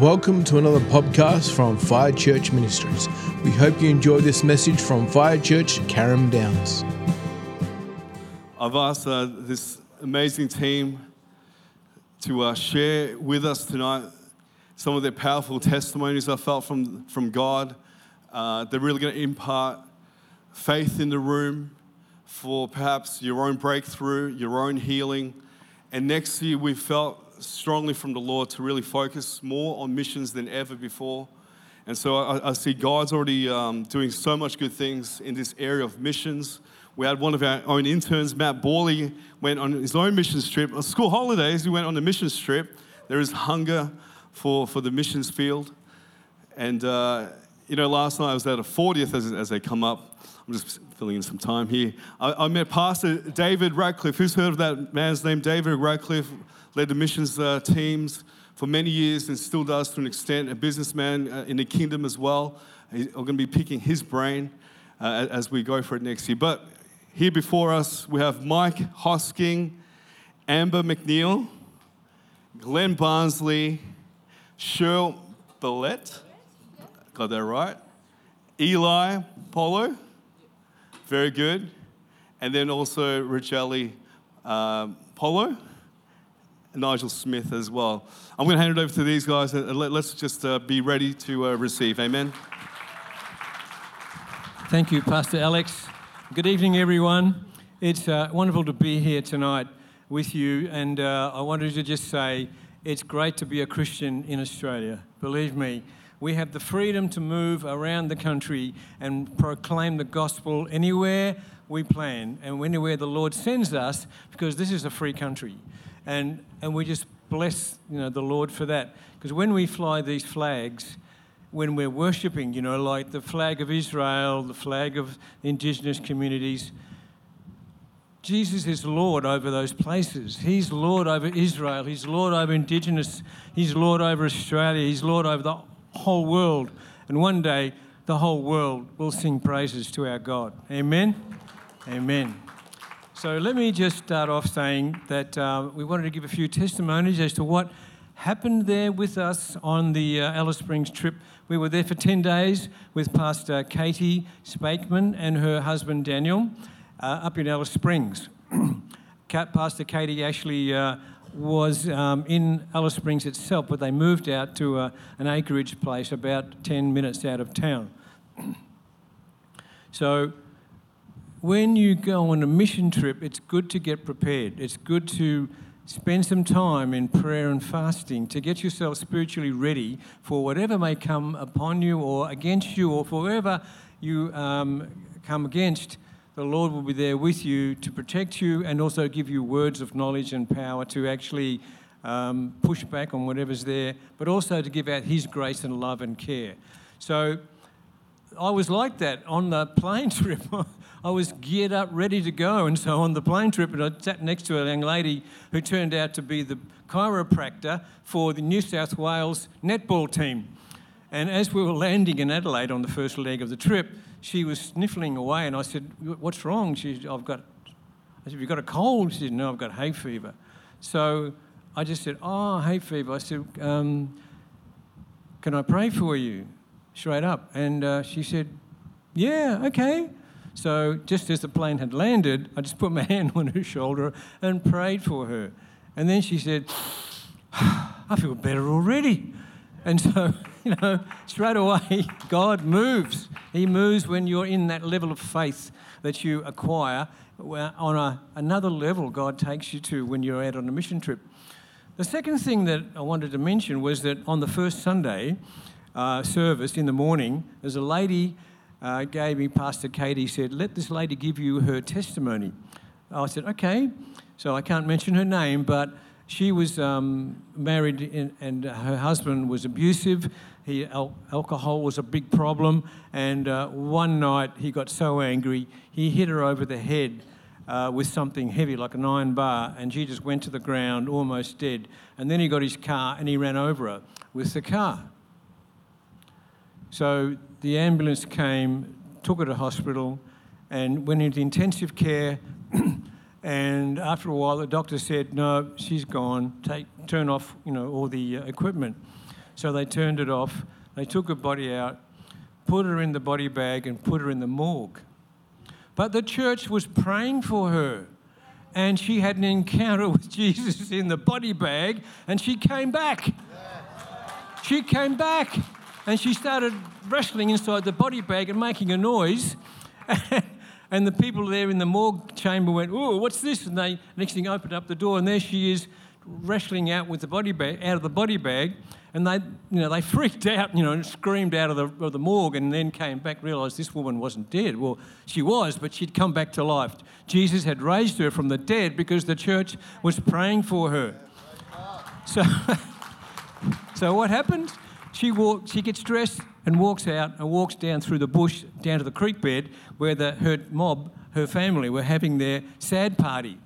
Welcome to another podcast from Fire Church Ministries. We hope you enjoy this message from Fire Church Carrum Downs. I've asked uh, this amazing team to uh, share with us tonight some of their powerful testimonies I felt from, from God. Uh, they're really going to impart faith in the room for perhaps your own breakthrough, your own healing. And next year, we felt strongly from the Lord to really focus more on missions than ever before. And so I, I see God's already um, doing so much good things in this area of missions. We had one of our own interns, Matt Borley, went on his own missions trip. On school holidays, he went on a missions trip. There is hunger for, for the missions field. And, uh, you know, last night I was at a 40th as, as they come up. I'm just filling in some time here. I, I met Pastor David Radcliffe. Who's heard of that man's name? David Radcliffe led the missions uh, teams for many years and still does to an extent, a businessman uh, in the kingdom as well. I'm going to be picking his brain uh, as we go for it next year. But here before us, we have Mike Hosking, Amber McNeil, Glenn Barnsley, Cheryl Billette, got that right, Eli Polo, very good, and then also Richelli uh, Polo. Nigel Smith as well. I'm going to hand it over to these guys and let, us just uh, be ready to uh, receive. Amen. Thank you, Pastor Alex. Good evening, everyone. It's uh, wonderful to be here tonight with you, and uh, I wanted to just say it's great to be a Christian in Australia. Believe me, we have the freedom to move around the country and proclaim the gospel anywhere we plan and anywhere the Lord sends us because this is a free country and and we just bless you know the Lord for that because when we fly these flags when we're worshiping you know like the flag of Israel the flag of indigenous communities Jesus is Lord over those places. He's Lord over Israel. He's Lord over Indigenous. He's Lord over Australia. He's Lord over the whole world. And one day, the whole world will sing praises to our God. Amen? Amen. So let me just start off saying that uh, we wanted to give a few testimonies as to what happened there with us on the uh, Alice Springs trip. We were there for 10 days with Pastor Katie Spakeman and her husband Daniel uh, up in Alice Springs. Pastor Katie actually uh, was um, in Alice Springs itself, but they moved out to uh, an acreage place about 10 minutes out of town. so when you go on a mission trip, it's good to get prepared. It's good to spend some time in prayer and fasting to get yourself spiritually ready for whatever may come upon you or against you or for whoever you um, come against. The Lord will be there with you to protect you and also give you words of knowledge and power to actually um, push back on whatever's there, but also to give out His grace and love and care. So I was like that on the plane trip. I was geared up, ready to go. And so on the plane trip, and I sat next to a young lady who turned out to be the chiropractor for the New South Wales netball team. And as we were landing in Adelaide on the first leg of the trip, she was sniffling away, and I said, "What's wrong?" She said, "I've got." I said, "You've you got a cold?" She said, "No, I've got hay fever." So I just said, "Oh, hay fever." I said, um, "Can I pray for you?" Straight up, and uh, she said, "Yeah, okay." So just as the plane had landed, I just put my hand on her shoulder and prayed for her. And then she said, I feel better already. And so, you know, straight away, God moves. He moves when you're in that level of faith that you acquire. On a, another level, God takes you to when you're out on a mission trip. The second thing that I wanted to mention was that on the first Sunday uh, service in the morning, there's a lady uh, gave me, Pastor Katie said, Let this lady give you her testimony. I said, Okay. So I can't mention her name, but she was um, married in, and her husband was abusive. He, al- alcohol was a big problem. And uh, one night he got so angry, he hit her over the head uh, with something heavy, like an iron bar, and she just went to the ground almost dead. And then he got his car and he ran over her with the car. So the ambulance came, took her to hospital, and went into intensive care. and after a while, the doctor said, "No, she's gone. Take, turn off, you know, all the uh, equipment." So they turned it off. They took her body out, put her in the body bag, and put her in the morgue. But the church was praying for her. And she had an encounter with Jesus in the body bag, and she came back. She came back and she started wrestling inside the body bag and making a noise. and the people there in the morgue chamber went, Oh, what's this? And they next thing opened up the door, and there she is wrestling out with the body bag out of the body bag. And they, you know, they freaked out, you know, and screamed out of the, of the morgue, and then came back, realised this woman wasn't dead. Well, she was, but she'd come back to life. Jesus had raised her from the dead because the church was praying for her. So, so what happened? She, walk, she gets dressed and walks out and walks down through the bush down to the creek bed where the, her mob, her family, were having their sad party.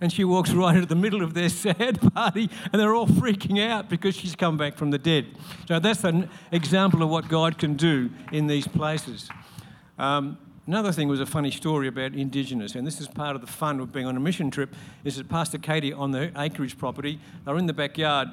And she walks right into the middle of their sad party, and they're all freaking out because she's come back from the dead. So that's an example of what God can do in these places. Um, another thing was a funny story about Indigenous, and this is part of the fun of being on a mission trip. Is that Pastor Katie on the acreage property? They're in the backyard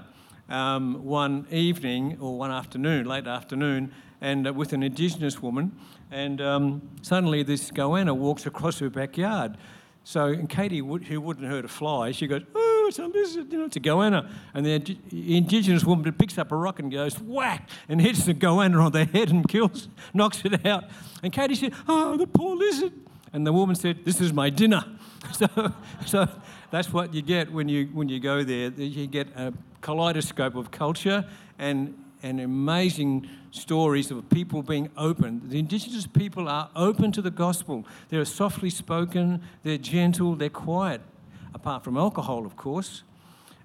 um, one evening or one afternoon, late afternoon, and uh, with an Indigenous woman, and um, suddenly this goanna walks across her backyard. So, and Katie, who wouldn't hurt a fly, she goes, "Oh, it's a lizard, you know, it's a goanna." And the Indigenous woman picks up a rock and goes whack and hits the goanna on the head and kills, knocks it out. And Katie said, "Oh, the poor lizard." And the woman said, "This is my dinner." So, so that's what you get when you when you go there. You get a kaleidoscope of culture and, and amazing stories of people being open. The Indigenous people are open to the gospel. They're softly spoken, they're gentle, they're quiet, apart from alcohol, of course.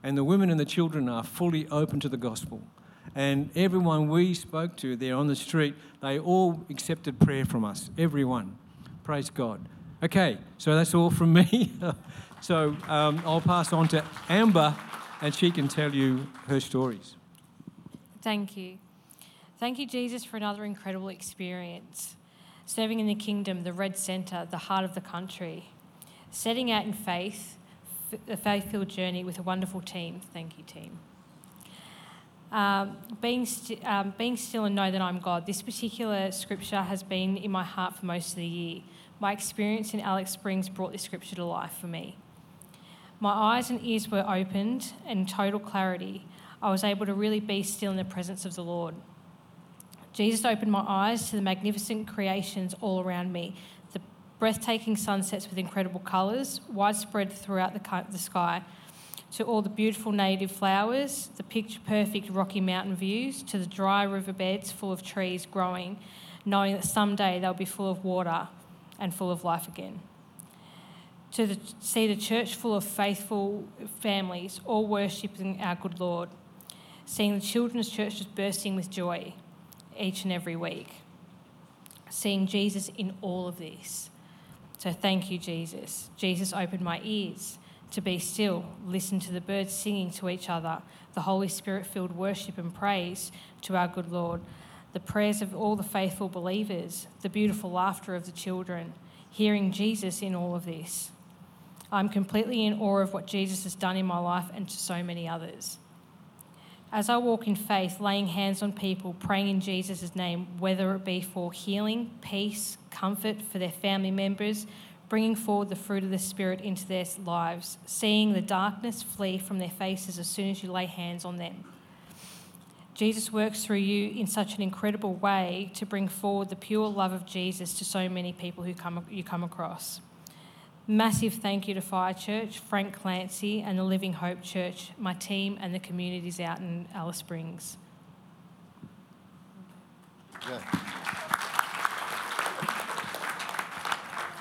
And the women and the children are fully open to the gospel. And everyone we spoke to there on the street, they all accepted prayer from us. Everyone. Praise God. Okay, so that's all from me. so um, I'll pass on to Amber and she can tell you her stories. Thank you. Thank you, Jesus, for another incredible experience. Serving in the kingdom, the red centre, the heart of the country. Setting out in faith, a faith filled journey with a wonderful team. Thank you, team. Um, being, st- um, being still and know that I'm God. This particular scripture has been in my heart for most of the year. My experience in Alice Springs brought this scripture to life for me. My eyes and ears were opened in total clarity. I was able to really be still in the presence of the Lord. Jesus opened my eyes to the magnificent creations all around me, the breathtaking sunsets with incredible colours widespread throughout the, the sky, to all the beautiful native flowers, the picture perfect rocky mountain views, to the dry riverbeds full of trees growing, knowing that someday they'll be full of water and full of life again to the, see the church full of faithful families, all worshipping our good Lord, seeing the children's church just bursting with joy each and every week, seeing Jesus in all of this. So thank you, Jesus. Jesus opened my ears to be still, listen to the birds singing to each other, the Holy Spirit filled worship and praise to our good Lord, the prayers of all the faithful believers, the beautiful laughter of the children, hearing Jesus in all of this. I'm completely in awe of what Jesus has done in my life and to so many others. As I walk in faith, laying hands on people, praying in Jesus' name, whether it be for healing, peace, comfort for their family members, bringing forward the fruit of the Spirit into their lives, seeing the darkness flee from their faces as soon as you lay hands on them. Jesus works through you in such an incredible way to bring forward the pure love of Jesus to so many people who come, you come across. Massive thank you to Fire Church, Frank Clancy, and the Living Hope Church, my team, and the communities out in Alice Springs. Yeah.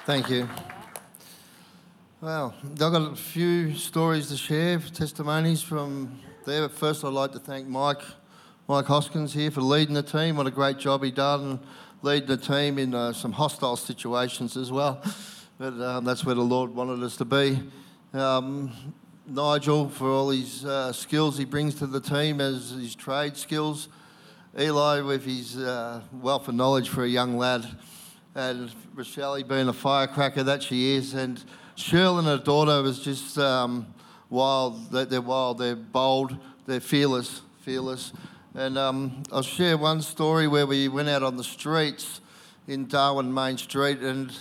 Thank you. Well, I've got a few stories to share, testimonies from there. But first, I'd like to thank Mike, Mike Hoskins here for leading the team. What a great job he done, leading the team in uh, some hostile situations as well but um, that's where the Lord wanted us to be. Um, Nigel, for all his uh, skills he brings to the team as his trade skills. Eli, with his uh, wealth of knowledge for a young lad. And Rochelle, being a firecracker that she is. And Shirley and her daughter was just um, wild. They're wild, they're bold, they're fearless, fearless. And um, I'll share one story where we went out on the streets in Darwin Main Street, and it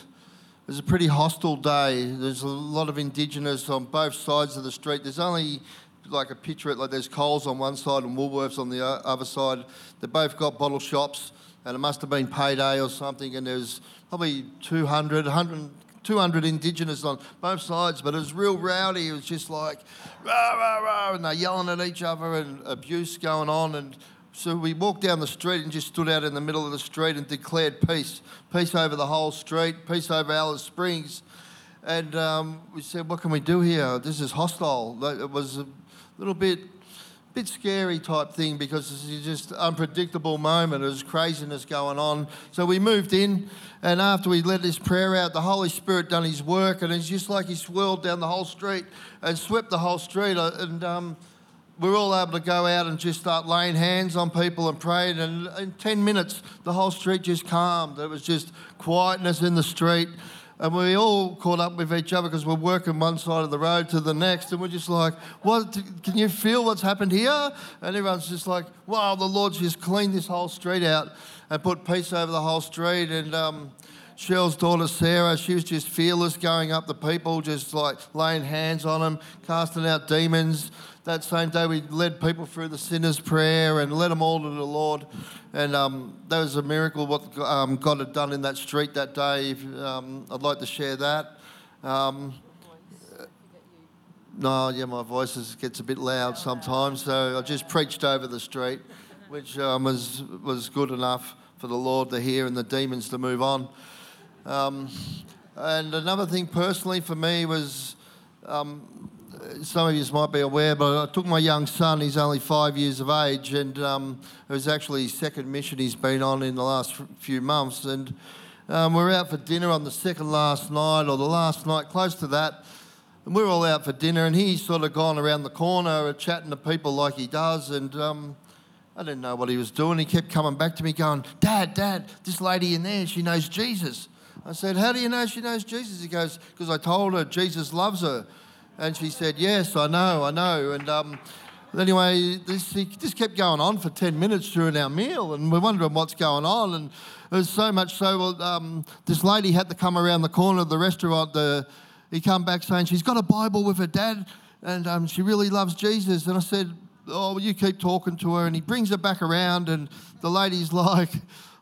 was a pretty hostile day. There's a lot of Indigenous on both sides of the street. There's only like a picture like there's Coles on one side and Woolworths on the other side. They both got bottle shops, and it must have been payday or something. And there's probably 200, 100, 200 Indigenous on both sides, but it was real rowdy. It was just like rah rah rah, and they're yelling at each other and abuse going on. And so we walked down the street and just stood out in the middle of the street and declared peace, peace over the whole street, peace over Alice Springs. And um, we said, what can we do here? This is hostile. It was a little bit, bit scary type thing because it's just unpredictable moment. There's craziness going on. So we moved in, and after we let this prayer out, the Holy Spirit done His work, and it's just like He swirled down the whole street and swept the whole street. Uh, And um, we are all able to go out and just start laying hands on people and praying. And in 10 minutes, the whole street just calmed. There was just quietness in the street. And we all caught up with each other because we're working one side of the road to the next. And we're just like, what? Can you feel what's happened here? And everyone's just like, wow, the Lord's just cleaned this whole street out and put peace over the whole street. And, um, Cheryl's daughter Sarah, she was just fearless going up the people, just like laying hands on them, casting out demons. That same day, we led people through the sinner's prayer and led them all to the Lord. And um, that was a miracle what um, God had done in that street that day. If, um, I'd like to share that. Um, no, yeah, my voice is, gets a bit loud sometimes, so I just preached over the street, which um, was, was good enough for the Lord to hear and the demons to move on. Um, and another thing personally for me was um, some of you might be aware, but I took my young son, he's only five years of age, and um, it was actually his second mission he's been on in the last few months. And um, we were out for dinner on the second last night, or the last night, close to that. And we were all out for dinner, and he's sort of gone around the corner chatting to people like he does. And um, I didn't know what he was doing. He kept coming back to me, going, Dad, Dad, this lady in there, she knows Jesus. I said, How do you know she knows Jesus? He goes, Because I told her Jesus loves her. And she said, Yes, I know, I know. And um, anyway, this, he just kept going on for 10 minutes during our meal, and we're wondering what's going on. And it was so much so, well, um, this lady had to come around the corner of the restaurant. The, he come back saying, She's got a Bible with her dad, and um, she really loves Jesus. And I said, Oh, well, you keep talking to her. And he brings her back around, and the lady's like,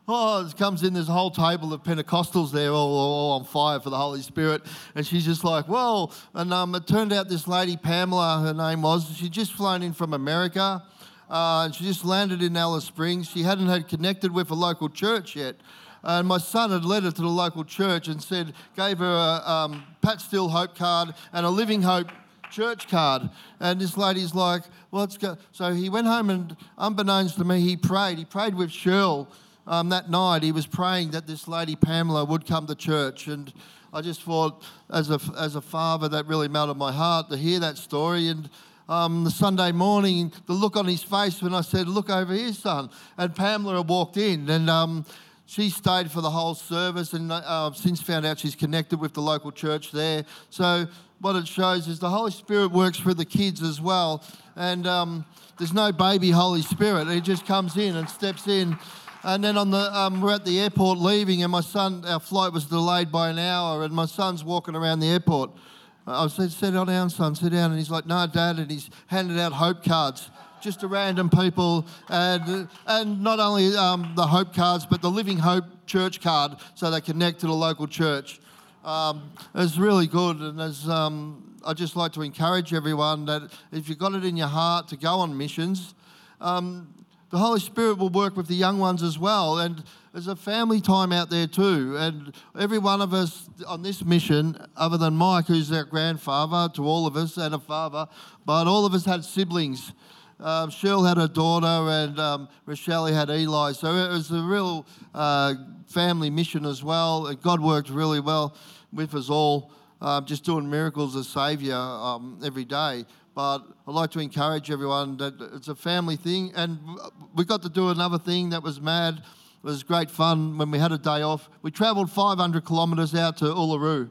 Oh, it comes in, there's a whole table of Pentecostals there, all, all on fire for the Holy Spirit. And she's just like, Well, and um, it turned out this lady, Pamela, her name was, she'd just flown in from America. Uh, and she just landed in Alice Springs. She hadn't had connected with a local church yet. And my son had led her to the local church and said, gave her a um, Pat Still Hope card and a Living Hope church card. And this lady's like, well, let's go. So he went home and, unbeknownst to me, he prayed. He prayed with Cheryl um, that night. He was praying that this lady, Pamela, would come to church. And I just thought, as a, as a father, that really melted my heart to hear that story. And um, the Sunday morning, the look on his face when I said, Look over here, son. And Pamela walked in. And um, she stayed for the whole service and uh, since found out she's connected with the local church there. So, what it shows is the Holy Spirit works for the kids as well. And um, there's no baby Holy Spirit, He just comes in and steps in. And then on the, um, we're at the airport leaving, and my son, our flight was delayed by an hour, and my son's walking around the airport. I said, sit down, son, sit down. And he's like, no, dad. And he's handed out hope cards just to random people, and, and not only um, the hope cards, but the Living Hope church card so they connect to the local church. Um, it's really good, and as um, I just like to encourage everyone that if you've got it in your heart to go on missions, um, the Holy Spirit will work with the young ones as well. And there's a family time out there too. And every one of us on this mission, other than Mike, who's our grandfather to all of us and a father, but all of us had siblings. Um, Cheryl had a daughter, and um, Rochelle had Eli. So it was a real uh, family mission as well. God worked really well with us all, um, just doing miracles as Saviour um, every day. But I'd like to encourage everyone that it's a family thing. And we got to do another thing that was mad. It was great fun when we had a day off. We travelled 500 kilometres out to Uluru.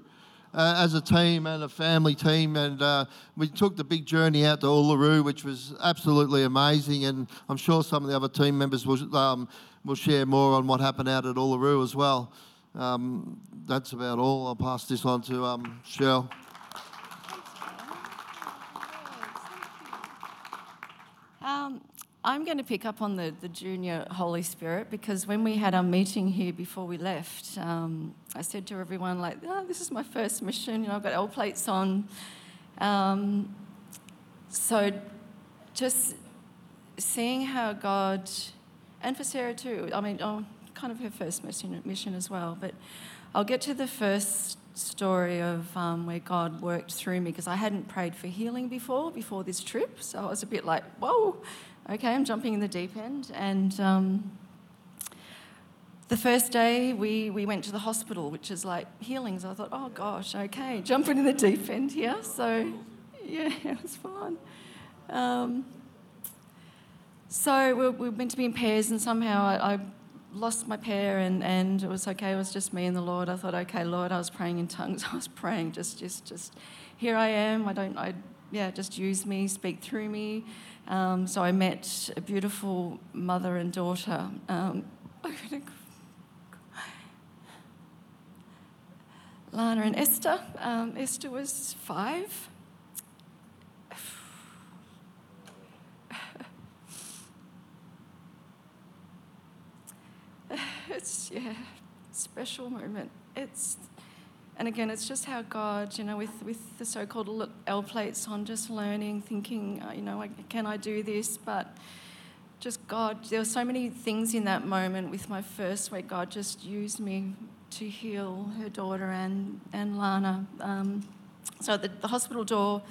uh, as a team and a family team, and uh, we took the big journey out to Uluru, which was absolutely amazing. And I'm sure some of the other team members will um, will share more on what happened out at Uluru as well. Um, that's about all. I'll pass this on to um, Cheryl. Um, I'm going to pick up on the, the junior Holy Spirit because when we had our meeting here before we left, um, I said to everyone, like, oh, this is my first mission, you know, I've got L plates on. Um, so just seeing how God, and for Sarah too, I mean, oh, kind of her first mission, mission as well, but I'll get to the first story of um, where God worked through me because I hadn't prayed for healing before, before this trip. So I was a bit like, whoa, okay, I'm jumping in the deep end. And um, the first day we, we went to the hospital, which is like healings. I thought, oh gosh, okay, jumping in the deep end here. So yeah, it was fun. Um, so we we were meant to be in pairs, and somehow I, I lost my pair and, and it was okay, it was just me and the Lord. I thought, okay, Lord, I was praying in tongues. I was praying, just, just, just, here I am. I don't, I, yeah, just use me, speak through me. Um, so I met a beautiful mother and daughter. Um, Lana and Esther. Um, Esther was five. It's yeah, special moment. It's and again, it's just how God, you know, with with the so-called L plates on, just learning, thinking, uh, you know, can I do this? But just God, there were so many things in that moment with my first where God just used me to heal her daughter and and Lana. Um, so the, the hospital door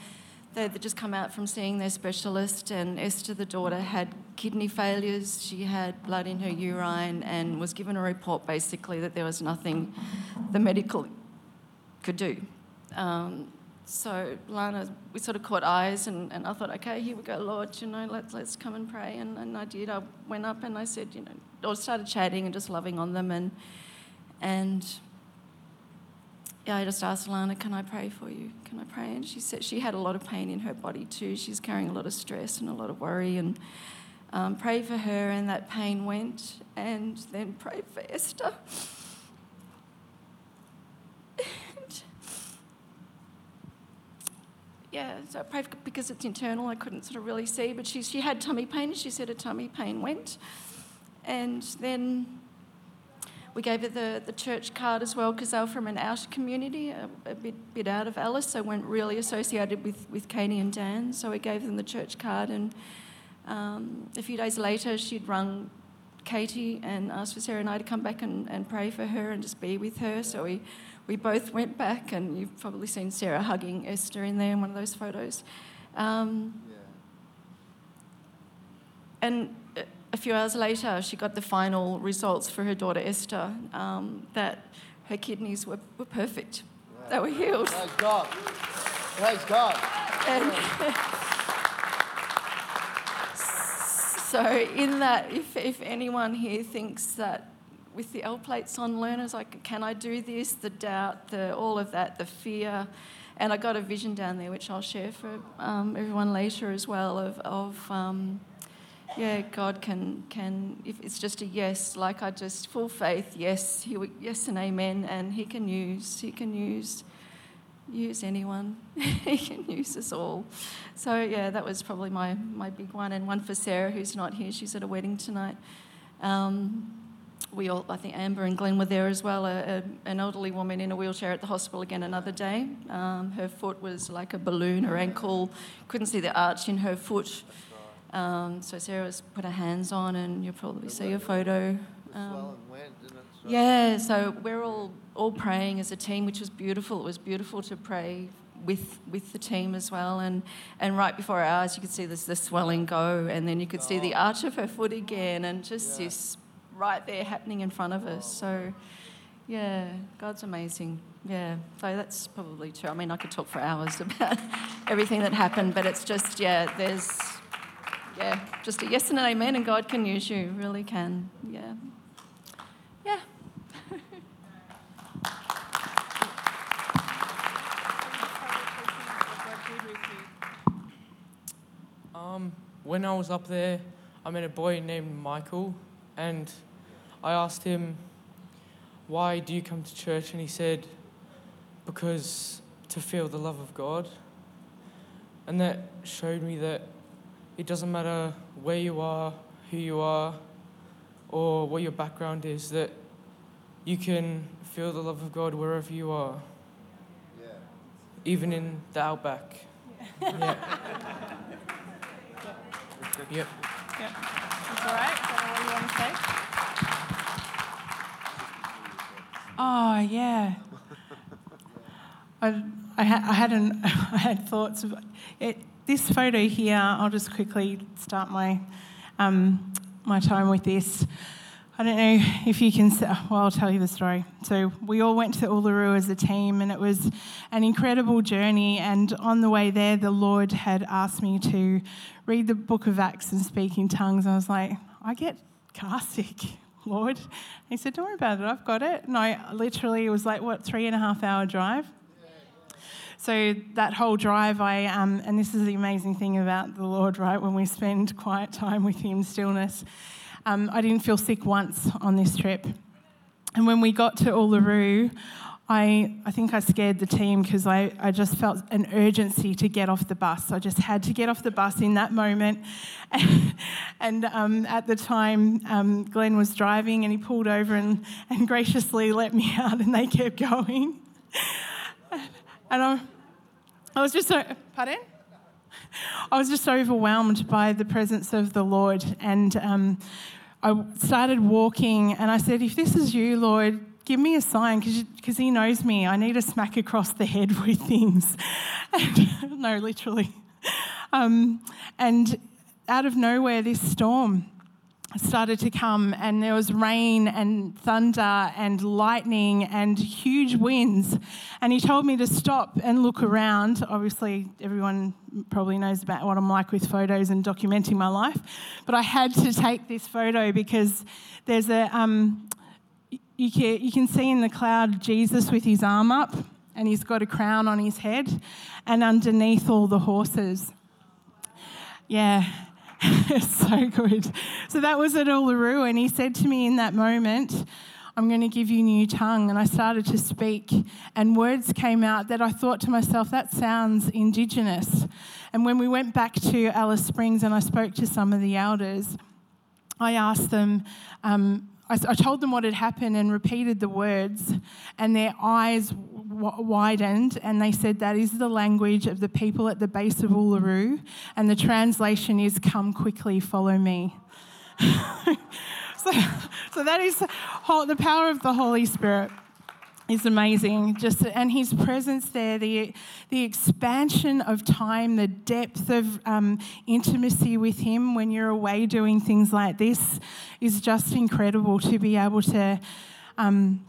They'd just come out from seeing their specialist, and Esther, the daughter, had kidney failures. She had blood in her urine and was given a report basically that there was nothing the medical could do. Um, so Lana, we sort of caught eyes, and, and I thought, okay, here we go, Lord, you know, let's, let's come and pray. And, and I did. I went up and I said, you know, I started chatting and just loving on them. And, and yeah, I just asked Lana, can I pray for you? Can I pray? And she said she had a lot of pain in her body too. She's carrying a lot of stress and a lot of worry. And um, pray for her, and that pain went. And then pray for Esther. And yeah, so I prayed because it's internal. I couldn't sort of really see, but she she had tummy pain. She said her tummy pain went, and then we gave her the, the church card as well because they were from an outer community, a, a, bit, bit out of Alice, so weren't really associated with, with Katie and Dan. So we gave them the church card, and um, a few days later, she'd rung Katie and asked for Sarah and I to come back and, and pray for her and just be with her. So we, we both went back, and you've probably seen Sarah hugging Esther in there in one of those photos. Um, yeah. And a few hours later, she got the final results for her daughter Esther um, that her kidneys were, were perfect. They were healed. Praise God. Praise God. And so, in that, if, if anyone here thinks that with the L plates on learners, like, can I do this? The doubt, the all of that, the fear. And I got a vision down there, which I'll share for um, everyone later as well, of, of um, yeah, God can can if it's just a yes, like I just full faith, yes, he, yes and amen, and He can use He can use use anyone. he can use us all. So yeah, that was probably my my big one, and one for Sarah who's not here. She's at a wedding tonight. Um, we all, I think Amber and Glenn were there as well. A, a, an elderly woman in a wheelchair at the hospital again another day. Um, her foot was like a balloon. Her ankle couldn't see the arch in her foot. Um, so Sarah's put her hands on, and you'll probably see a photo. Um, yeah, so we're all all praying as a team, which was beautiful. It was beautiful to pray with with the team as well, and and right before our eyes, you could see this the swelling go, and then you could see the oh. arch of her foot again, and just yeah. this right there happening in front of us. So. Yeah, God's amazing. Yeah, so that's probably true. I mean, I could talk for hours about everything that happened, but it's just, yeah, there's yeah, just a yes and an amen, and God can use you, really can. Yeah. Yeah. um, when I was up there, I met a boy named Michael, and I asked him, Why do you come to church? And he said, Because to feel the love of God. And that showed me that it doesn't matter where you are, who you are, or what your background is, that you can feel the love of God wherever you are, Yeah. even in the outback. Yeah. yep. That's all right. Is that all you want to say? Oh yeah. I, I, ha- I had an, I had thoughts of it. This photo here. I'll just quickly start my um, my time with this. I don't know if you can. Well, I'll tell you the story. So we all went to Uluru as a team, and it was an incredible journey. And on the way there, the Lord had asked me to read the Book of Acts and speak in tongues. I was like, I get car sick, Lord. He said, Don't worry about it. I've got it. And I literally it was like what three and a half hour drive. So that whole drive, I um, and this is the amazing thing about the Lord, right? When we spend quiet time with Him, stillness. Um, I didn't feel sick once on this trip. And when we got to Uluru, I, I think I scared the team because I, I just felt an urgency to get off the bus. I just had to get off the bus in that moment. and um, at the time, um, Glenn was driving and he pulled over and, and graciously let me out, and they kept going. and I, I was just so, pardon? I was just so overwhelmed by the presence of the Lord. And um, I started walking, and I said, If this is you, Lord, give me a sign because He knows me. I need a smack across the head with things. And, no, literally. Um, and out of nowhere, this storm started to come, and there was rain and thunder and lightning and huge winds. And he told me to stop and look around. Obviously, everyone probably knows about what I'm like with photos and documenting my life, but I had to take this photo because there's a. Um, you can, you can see in the cloud Jesus with his arm up, and he's got a crown on his head, and underneath all the horses. Yeah, so good. So that was at Uluru, and he said to me in that moment, I'm going to give you new tongue. And I started to speak, and words came out that I thought to myself, that sounds indigenous. And when we went back to Alice Springs and I spoke to some of the elders, I asked them, um, I, told them what had happened and repeated the words, and their eyes widened, and they said, That is the language of the people at the base of Uluru, and the translation is, Come quickly, follow me. so, so that is the power of the Holy Spirit is amazing. Just and His presence there, the the expansion of time, the depth of um, intimacy with Him when you're away doing things like this is just incredible to be able to. Um,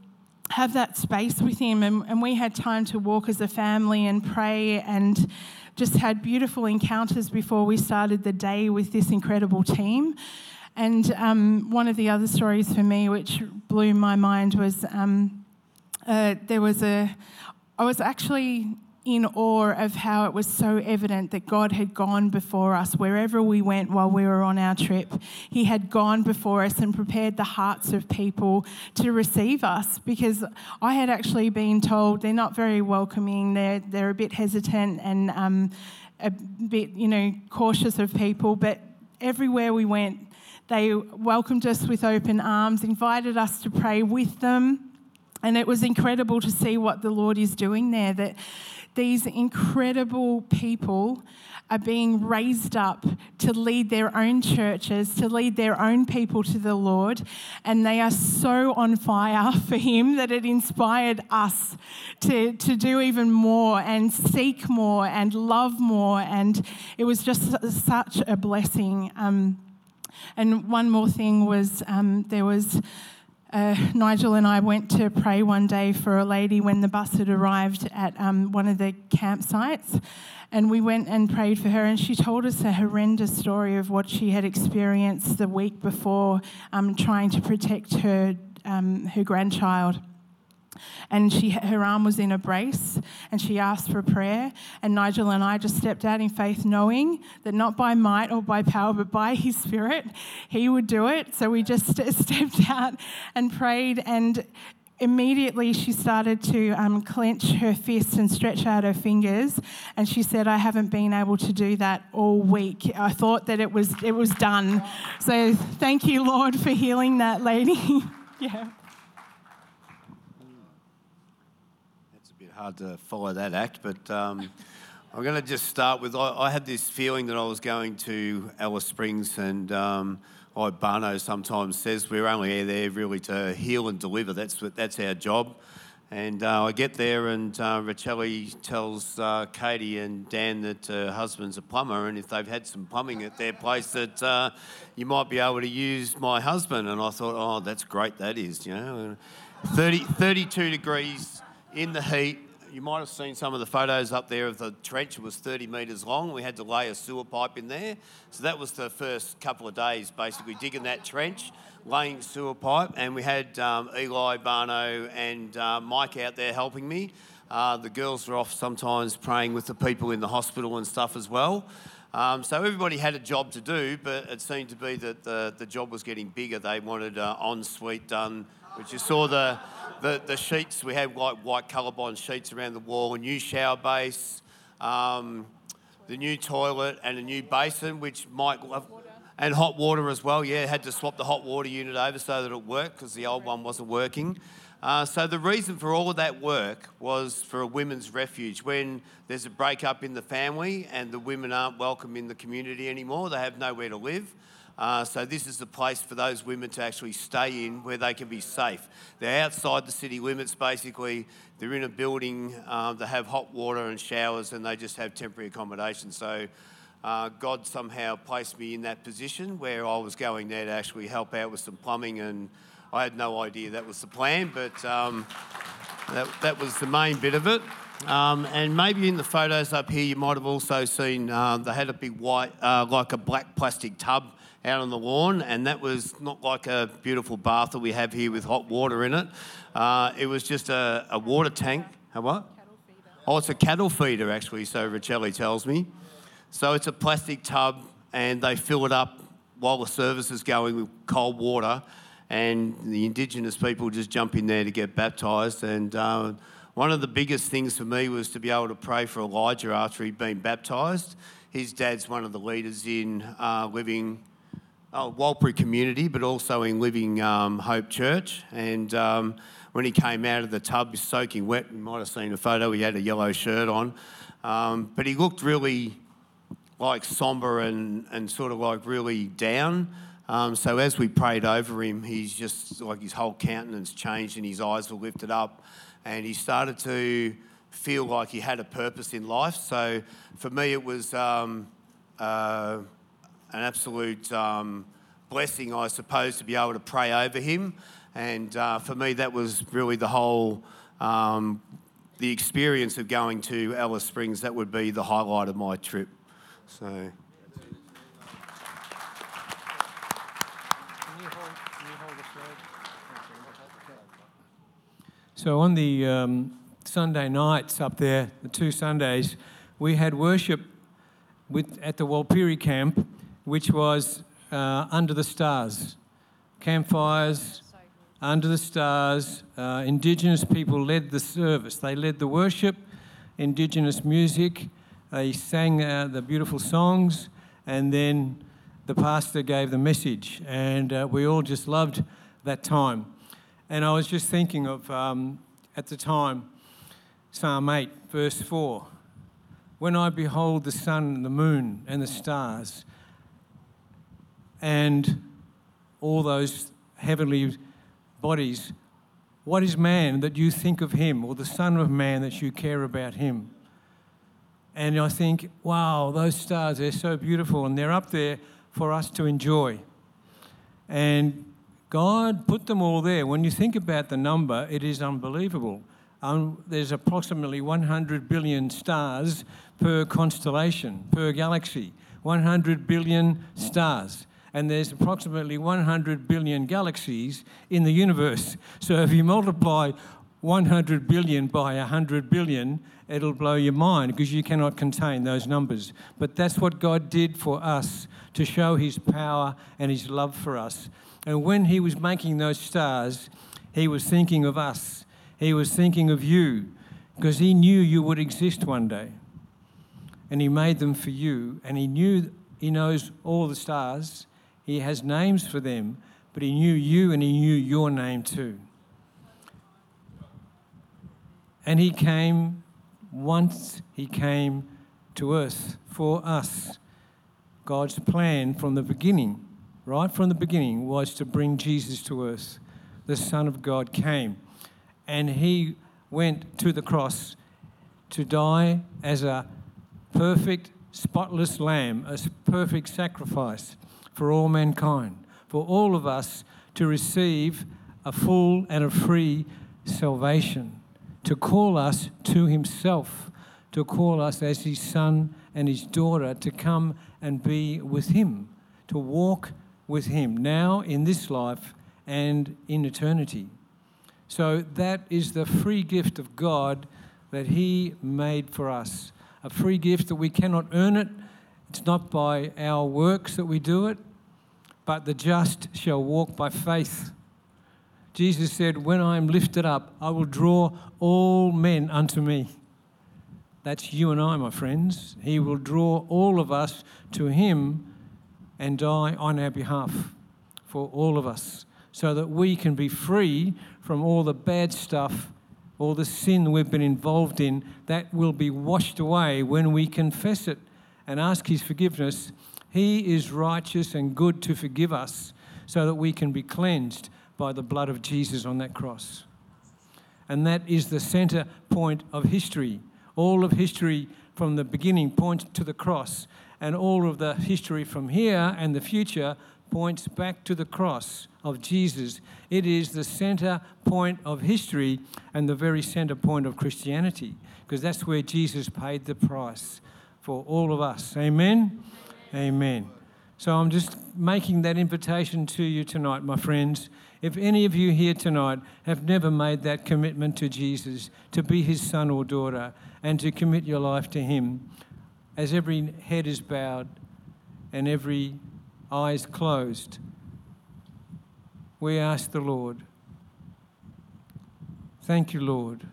have that space with him and, and we had time to walk as a family and pray and just had beautiful encounters before we started the day with this incredible team. And um, one of the other stories for me which blew my mind was um, uh, there was a, I was actually in awe of how it was so evident that God had gone before us wherever we went while we were on our trip. He had gone before us and prepared the hearts of people to receive us because I had actually been told they're not very welcoming, they're, they're a bit hesitant and um, a bit, you know, cautious of people, but everywhere we went, they welcomed us with open arms, invited us to pray with them. And it was incredible to see what the Lord is doing there, that these incredible people are being raised up to lead their own churches, to lead their own people to the Lord. And they are so on fire for Him that it inspired us to, to do even more and seek more and love more. And it was just such a blessing. Um, and one more thing was um, there was uh, Nigel and I went to pray one day for a lady when the bus had arrived at um, one of the campsites. And we went and prayed for her, and she told us a horrendous story of what she had experienced the week before um, trying to protect her, um, her grandchild. And she her arm was in a brace and she asked for prayer. And Nigel and I just stepped out in faith knowing that not by might or by power but by his spirit he would do it. So we just stepped out and prayed and immediately she started to um, clench her fists and stretch out her fingers. And she said i haven't been able to do that all week. I thought that it was it was done. So thank you lord for healing that lady. Yeah hard to follow that act, but um, I'm going to just start with I, I, had this feeling that I was going to Alice Springs, and um, like Barno sometimes says, we're only there really to heal and deliver. That's, that's our job. And uh, I get there, and uh, Racheli tells uh, Katie and Dan that her husband's a plumber, and if they've had some plumbing at their place, that uh, you might be able to use my husband. And I thought, oh, that's great, that is, you know. 30, 32 degrees in the heat, you might have seen some of the photos up there of the trench. It was 30 metres long. We had to lay a sewer pipe in there. So that was the first couple of days, basically digging that trench, laying sewer pipe. And we had um, Eli, Barno, and uh, Mike out there helping me. Uh, the girls were off sometimes praying with the people in the hospital and stuff as well. Um, so everybody had a job to do, but it seemed to be that the, the job was getting bigger. They wanted uh, ensuite done, which you saw the the, the sheets, we had white, white Colorbond sheets around the wall, a new shower base, um, the new toilet, and a new basin, which Mike and hot water as well. Yeah, had to swap the hot water unit over so that it worked because the old one wasn't working. Uh, so the reason for all of that work was for a women's refuge. When there's a breakup in the family and the women aren't welcome in the community anymore, they have nowhere to live. Uh, so this is the place for those women to actually stay in where they can be safe. They're outside the city limits basically. They're in a building, uh, they have hot water and showers and they just have temporary accommodation. So uh, God somehow placed me in that position where I was going there to actually help out with some plumbing and I had no idea that was the plan, but um, that, that was the main bit of it. Um, and maybe in the photos up here, you might have also seen uh, they had a big white, uh, like a black plastic tub out on the lawn, and that was not like a beautiful bath that we have here with hot water in it. Uh, it was just a, a water tank. A what? Oh, it's a cattle feeder actually, so Racheli tells me. So it's a plastic tub, and they fill it up while the service is going with cold water, and the Indigenous people just jump in there to get baptised. And uh, one of the biggest things for me was to be able to pray for Elijah after he'd been baptised. His dad's one of the leaders in uh, living uh, Warlpiri community, but also in Living um, Hope Church. And um, when he came out of the tub, soaking wet, you might have seen a photo, he had a yellow shirt on. Um, but he looked really like somber and, and sort of like really down. Um, so as we prayed over him, he's just like his whole countenance changed and his eyes were lifted up. And he started to feel like he had a purpose in life. So for me, it was. Um, uh, an absolute um, blessing, I suppose, to be able to pray over him. And uh, for me, that was really the whole, um, the experience of going to Alice Springs. That would be the highlight of my trip. So. So on the um, Sunday nights up there, the two Sundays, we had worship with, at the Warlpiri camp, which was uh, Under the Stars. Campfires, under the stars. Uh, indigenous people led the service. They led the worship, Indigenous music. They sang uh, the beautiful songs, and then the pastor gave the message. And uh, we all just loved that time. And I was just thinking of, um, at the time, Psalm 8, verse 4. When I behold the sun, the moon, and the stars, and all those heavenly bodies, what is man that you think of him, or the Son of Man that you care about him? And I think, wow, those stars, they're so beautiful and they're up there for us to enjoy. And God put them all there. When you think about the number, it is unbelievable. Um, there's approximately 100 billion stars per constellation, per galaxy. 100 billion stars and there's approximately 100 billion galaxies in the universe. So if you multiply 100 billion by 100 billion, it'll blow your mind because you cannot contain those numbers. But that's what God did for us to show his power and his love for us. And when he was making those stars, he was thinking of us. He was thinking of you because he knew you would exist one day. And he made them for you. And he knew he knows all the stars. He has names for them, but he knew you and he knew your name too. And he came once, he came to earth for us. God's plan from the beginning, right from the beginning, was to bring Jesus to earth. The Son of God came and he went to the cross to die as a perfect, spotless lamb, a perfect sacrifice for all mankind, for all of us to receive a full and a free salvation to call us to himself, to call us as his son and his daughter to come and be with him, to walk with him now in this life and in eternity. So that is the free gift of God that he made for us. A free gift that we cannot earn it. It's not by our works that we do it, but the just shall walk by faith Jesus said, When I am lifted up, I will draw all men unto me. That's you and I, my friends. He will draw all of us to Him and die on our behalf for all of us so that we can be free from all the bad stuff, all the sin we've been involved in. That will be washed away when we confess it and ask His forgiveness. He is righteous and good to forgive us so that we can be cleansed by the blood of Jesus on that cross. And that is the center point of history. All of history from the beginning points to the cross, and all of the history from here and the future points back to the cross of Jesus. It is the center point of history and the very center point of Christianity, because that's where Jesus paid the price for all of us. Amen? Amen. Amen. So I'm just making that invitation to you tonight, my friends. If any of you here tonight have never made that commitment to Jesus, to be his son or daughter, and to commit your life to him, as every head is bowed and every eye is closed, we ask the Lord, Thank you, Lord.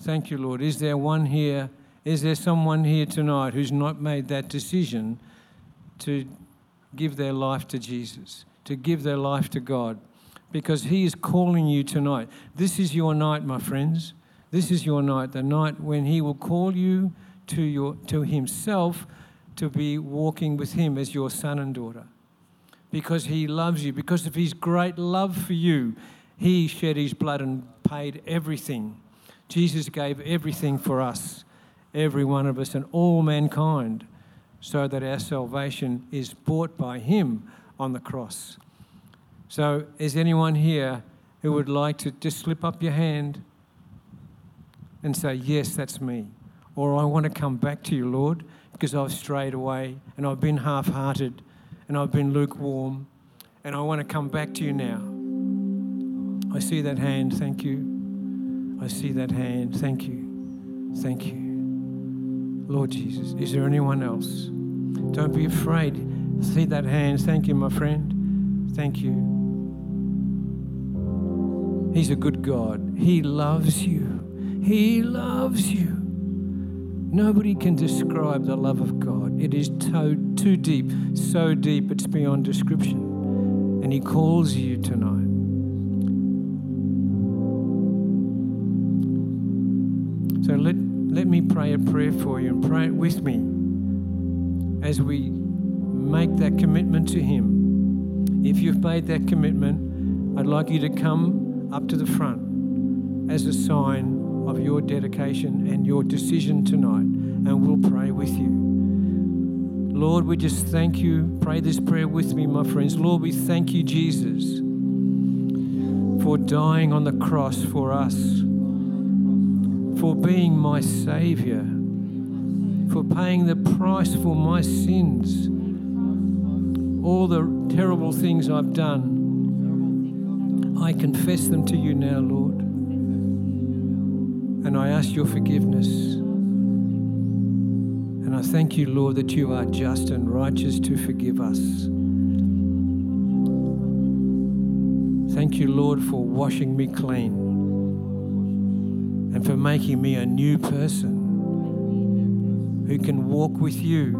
Thank you, Lord. Is there one here? Is there someone here tonight who's not made that decision to give their life to Jesus, to give their life to God? because He is calling you tonight. This is your night, my friends. This is your night, the night when He will call you to, your, to Himself to be walking with Him as your son and daughter. Because He loves you, because of His great love for you, He shed His blood and paid everything. Jesus gave everything for us, every one of us, and all mankind, so that our salvation is bought by Him on the cross. So, is anyone here who would like to just slip up your hand and say, Yes, that's me? Or I want to come back to you, Lord, because I've strayed away and I've been half hearted and I've been lukewarm and I want to come back to you now. I see that hand, thank you. I see that hand, thank you. Thank you. Lord Jesus, is there anyone else? Don't be afraid. See that hand, thank you, my friend. Thank you. He's a good God. He loves you. He loves you. Nobody can describe the love of God. It is too, too deep, so deep it's beyond description. And He calls you tonight. Pray a prayer for you and pray it with me as we make that commitment to Him. If you've made that commitment, I'd like you to come up to the front as a sign of your dedication and your decision tonight, and we'll pray with you. Lord, we just thank you. Pray this prayer with me, my friends. Lord, we thank you, Jesus, for dying on the cross for us, for being my Savior, for paying the price for my sins, all the terrible things I've done I confess them to you now, Lord. And I ask your forgiveness. And I thank you, Lord, that you are just and righteous to forgive us. Thank you, Lord, for washing me clean and for making me a new person who can walk with you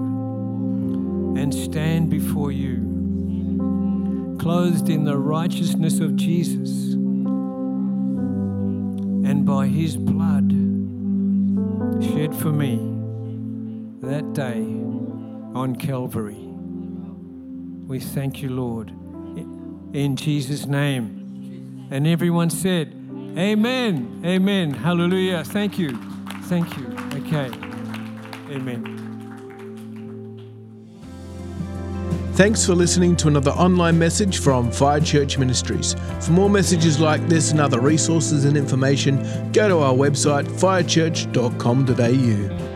and stand before you, clothed in the righteousness of Jesus and by his blood shed for me that day on Calvary. We thank you, Lord, in Jesus' name. And everyone said, Amen, Amen, Hallelujah. Thank you, thank you. Okay, Amen. Thanks for listening to another online message from Fire Church Ministries. For more messages like this and other resources and information, go to our website firechurch.com.au.